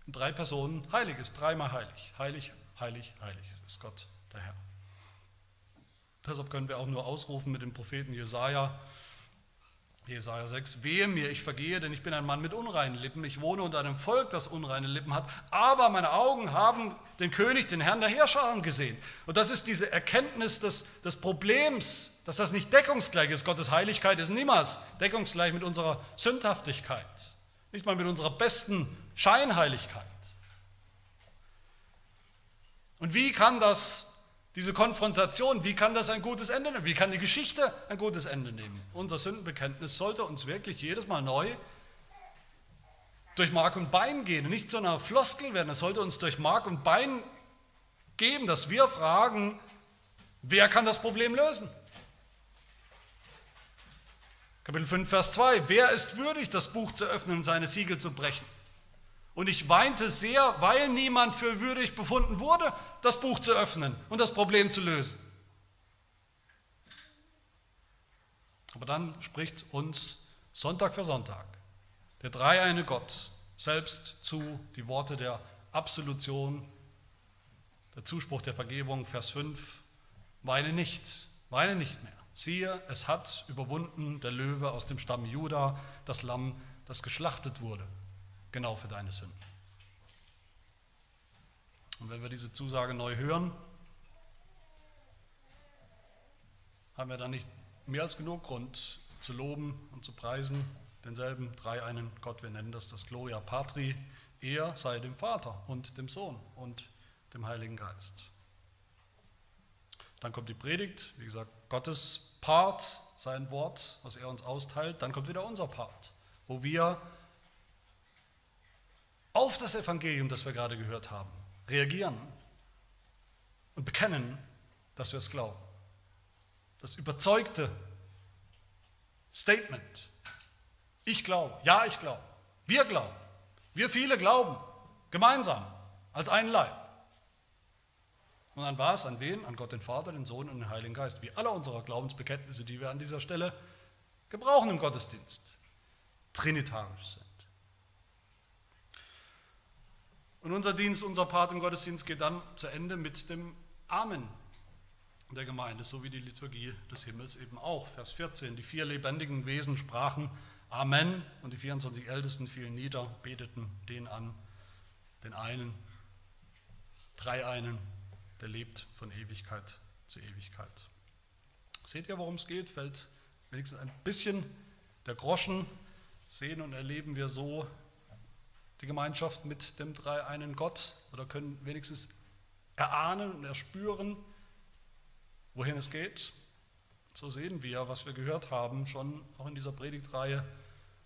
drei Personen heilig ist, dreimal heilig. Heilig, heilig, heilig ist Gott, der Herr. Deshalb können wir auch nur ausrufen mit dem Propheten Jesaja, Jesaja 6, wehe mir, ich vergehe, denn ich bin ein Mann mit unreinen Lippen. Ich wohne unter einem Volk, das unreine Lippen hat. Aber meine Augen haben den König, den Herrn der Herrscher gesehen. Und das ist diese Erkenntnis des, des Problems, dass das nicht deckungsgleich ist. Gottes Heiligkeit ist niemals deckungsgleich mit unserer Sündhaftigkeit. Nicht mal mit unserer besten Scheinheiligkeit. Und wie kann das diese Konfrontation, wie kann das ein gutes Ende nehmen? Wie kann die Geschichte ein gutes Ende nehmen? Unser Sündenbekenntnis sollte uns wirklich jedes Mal neu durch Mark und Bein gehen und nicht zu einer Floskel werden. Es sollte uns durch Mark und Bein geben, dass wir fragen, wer kann das Problem lösen? Kapitel 5, Vers 2. Wer ist würdig, das Buch zu öffnen und seine Siegel zu brechen? Und ich weinte sehr, weil niemand für würdig befunden wurde, das Buch zu öffnen und das Problem zu lösen. Aber dann spricht uns Sonntag für Sonntag der dreieine Gott selbst zu, die Worte der Absolution, der Zuspruch der Vergebung, Vers 5, weine nicht, weine nicht mehr. Siehe, es hat überwunden der Löwe aus dem Stamm Juda, das Lamm, das geschlachtet wurde genau für deine Sünden. Und wenn wir diese Zusage neu hören, haben wir dann nicht mehr als genug Grund zu loben und zu preisen denselben dreieinen Gott. Wir nennen das das Gloria Patri. Er sei dem Vater und dem Sohn und dem Heiligen Geist. Dann kommt die Predigt, wie gesagt, Gottes Part, sein Wort, was er uns austeilt. Dann kommt wieder unser Part, wo wir auf das Evangelium, das wir gerade gehört haben, reagieren und bekennen, dass wir es glauben. Das überzeugte Statement. Ich glaube, ja, ich glaube, wir glauben, wir viele glauben, gemeinsam, als ein Leib. Und an was? An wen? An Gott den Vater, den Sohn und den Heiligen Geist. Wie alle unserer Glaubensbekenntnisse, die wir an dieser Stelle gebrauchen im Gottesdienst. Trinitarisch sind. Und unser Dienst, unser Part im Gottesdienst geht dann zu Ende mit dem Amen der Gemeinde, so wie die Liturgie des Himmels eben auch. Vers 14, die vier lebendigen Wesen sprachen Amen und die 24 Ältesten fielen nieder, beteten den an, den einen, drei einen, der lebt von Ewigkeit zu Ewigkeit. Seht ihr, worum es geht? Fällt wenigstens ein bisschen der Groschen. Sehen und erleben wir so die Gemeinschaft mit dem dreieinen Gott oder können wenigstens erahnen und erspüren, wohin es geht. So sehen wir, was wir gehört haben, schon auch in dieser Predigtreihe,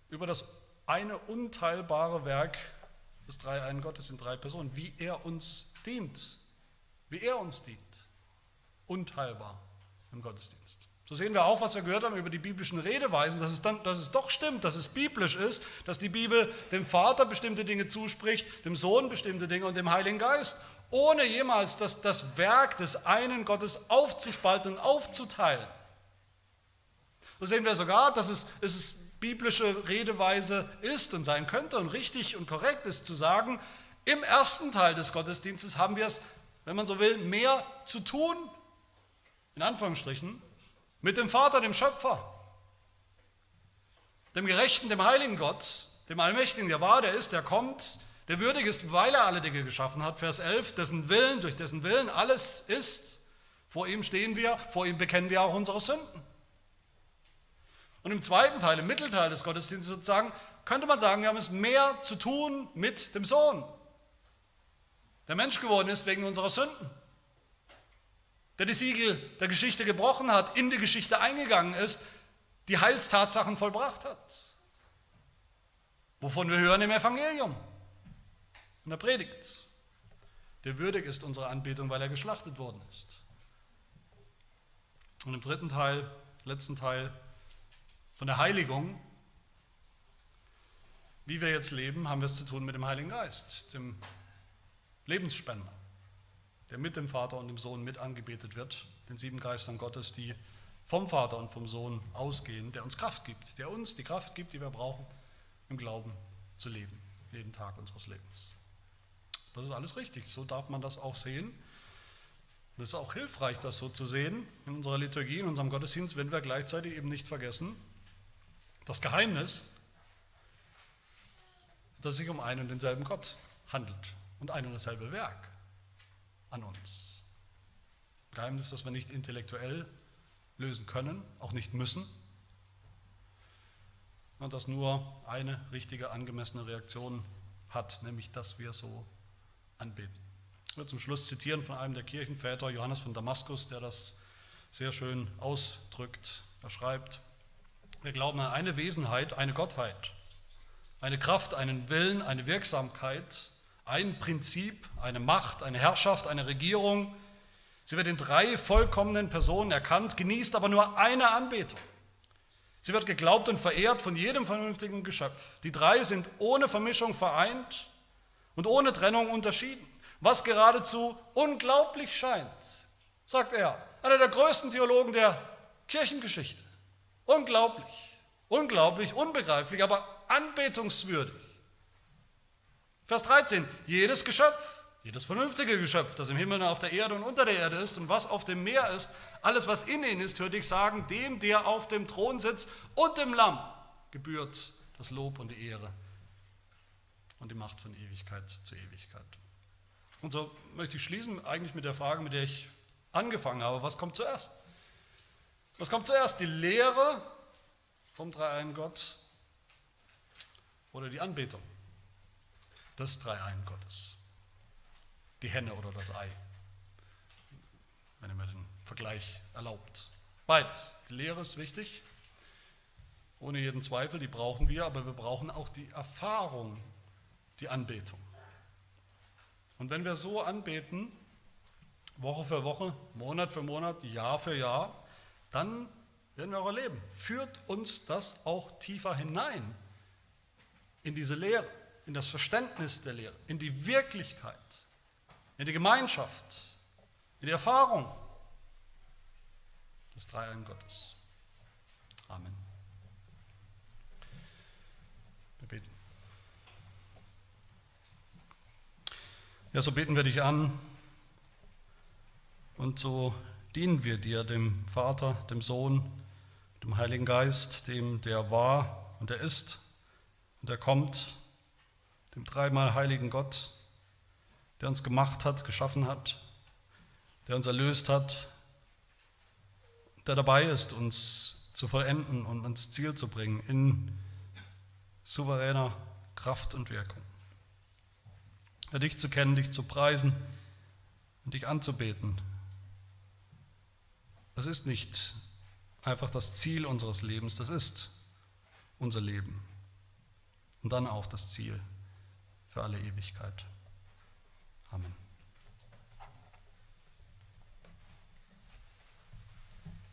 über das eine unteilbare Werk des dreieinen Gottes in drei Personen, wie er uns dient, wie er uns dient, unteilbar im Gottesdienst. So sehen wir auch, was wir gehört haben über die biblischen Redeweisen, dass es, dann, dass es doch stimmt, dass es biblisch ist, dass die Bibel dem Vater bestimmte Dinge zuspricht, dem Sohn bestimmte Dinge und dem Heiligen Geist, ohne jemals das, das Werk des einen Gottes aufzuspalten und aufzuteilen. So sehen wir sogar, dass es, es biblische Redeweise ist und sein könnte und richtig und korrekt ist zu sagen, im ersten Teil des Gottesdienstes haben wir es, wenn man so will, mehr zu tun, in Anführungsstrichen, mit dem Vater, dem Schöpfer, dem Gerechten, dem Heiligen Gott, dem Allmächtigen, der war, der ist, der kommt, der würdig ist, weil er alle Dinge geschaffen hat, Vers 11, dessen Willen, durch dessen Willen alles ist, vor ihm stehen wir, vor ihm bekennen wir auch unsere Sünden. Und im zweiten Teil, im Mittelteil des Gottesdienstes sozusagen, könnte man sagen, wir haben es mehr zu tun mit dem Sohn, der Mensch geworden ist wegen unserer Sünden, der die Siegel der Geschichte gebrochen hat, in die Geschichte eingegangen ist, die Heilstatsachen vollbracht hat, wovon wir hören im Evangelium, in der Predigt, der würdig ist unserer Anbetung, weil er geschlachtet worden ist. Und im dritten Teil, letzten Teil von der Heiligung, wie wir jetzt leben, haben wir es zu tun mit dem Heiligen Geist, dem Lebensspender, der mit dem Vater und dem Sohn mit angebetet wird, den sieben Geistern Gottes, die vom Vater und vom Sohn ausgehen, der uns Kraft gibt, der uns die Kraft gibt, die wir brauchen, im Glauben zu leben, jeden Tag unseres Lebens. Das ist alles richtig, so darf man das auch sehen. Das ist auch hilfreich, das so zu sehen in unserer Liturgie, in unserem Gottesdienst, wenn wir gleichzeitig eben nicht vergessen, das Geheimnis, dass es sich um einen und denselben Gott handelt und ein und dasselbe Werk an uns. Geheimnis, das wir nicht intellektuell lösen können, auch nicht müssen, und das nur eine richtige, angemessene Reaktion hat, nämlich dass wir so anbeten. Ich will zum Schluss zitieren von einem der Kirchenväter, Johannes von Damaskus, der das sehr schön ausdrückt. Er schreibt, wir glauben an eine Wesenheit, eine Gottheit, eine Kraft, einen Willen, eine Wirksamkeit, ein Prinzip, eine Macht, eine Herrschaft, eine Regierung. Sie wird in drei vollkommenen Personen erkannt, genießt aber nur eine Anbetung. Sie wird geglaubt und verehrt von jedem vernünftigen Geschöpf. Die drei sind ohne Vermischung vereint und ohne Trennung unterschieden was geradezu unglaublich scheint, sagt er, einer der größten Theologen der Kirchengeschichte. Unglaublich, unglaublich, unbegreiflich, aber anbetungswürdig. Vers 13, jedes Geschöpf, jedes vernünftige Geschöpf, das im Himmel, auf der Erde und unter der Erde ist und was auf dem Meer ist, alles, was in ihnen ist, hörte ich sagen, dem, der auf dem Thron sitzt und dem Lamm gebührt das Lob und die Ehre und die Macht von Ewigkeit zu Ewigkeit. Und so möchte ich schließen eigentlich mit der Frage, mit der ich angefangen habe. Was kommt zuerst? Was kommt zuerst? Die Lehre vom Dreieinen Gott oder die Anbetung des Dreieinen Gottes? Die Henne oder das Ei? Wenn ihr mir den Vergleich erlaubt. Beides. Die Lehre ist wichtig, ohne jeden Zweifel, die brauchen wir, aber wir brauchen auch die Erfahrung, die Anbetung. Und wenn wir so anbeten, Woche für Woche, Monat für Monat, Jahr für Jahr, dann werden wir auch erleben. Führt uns das auch tiefer hinein in diese Lehre, in das Verständnis der Lehre, in die Wirklichkeit, in die Gemeinschaft, in die Erfahrung des Dreiein Gottes. Amen. Wir beten. Ja, so beten wir dich an und so dienen wir dir, dem Vater, dem Sohn, dem Heiligen Geist, dem, der war und der ist und der kommt, dem dreimal heiligen Gott, der uns gemacht hat, geschaffen hat, der uns erlöst hat, der dabei ist, uns zu vollenden und ans Ziel zu bringen in souveräner Kraft und Wirkung dich zu kennen, dich zu preisen und dich anzubeten. Das ist nicht einfach das Ziel unseres Lebens, das ist unser Leben. Und dann auch das Ziel für alle Ewigkeit.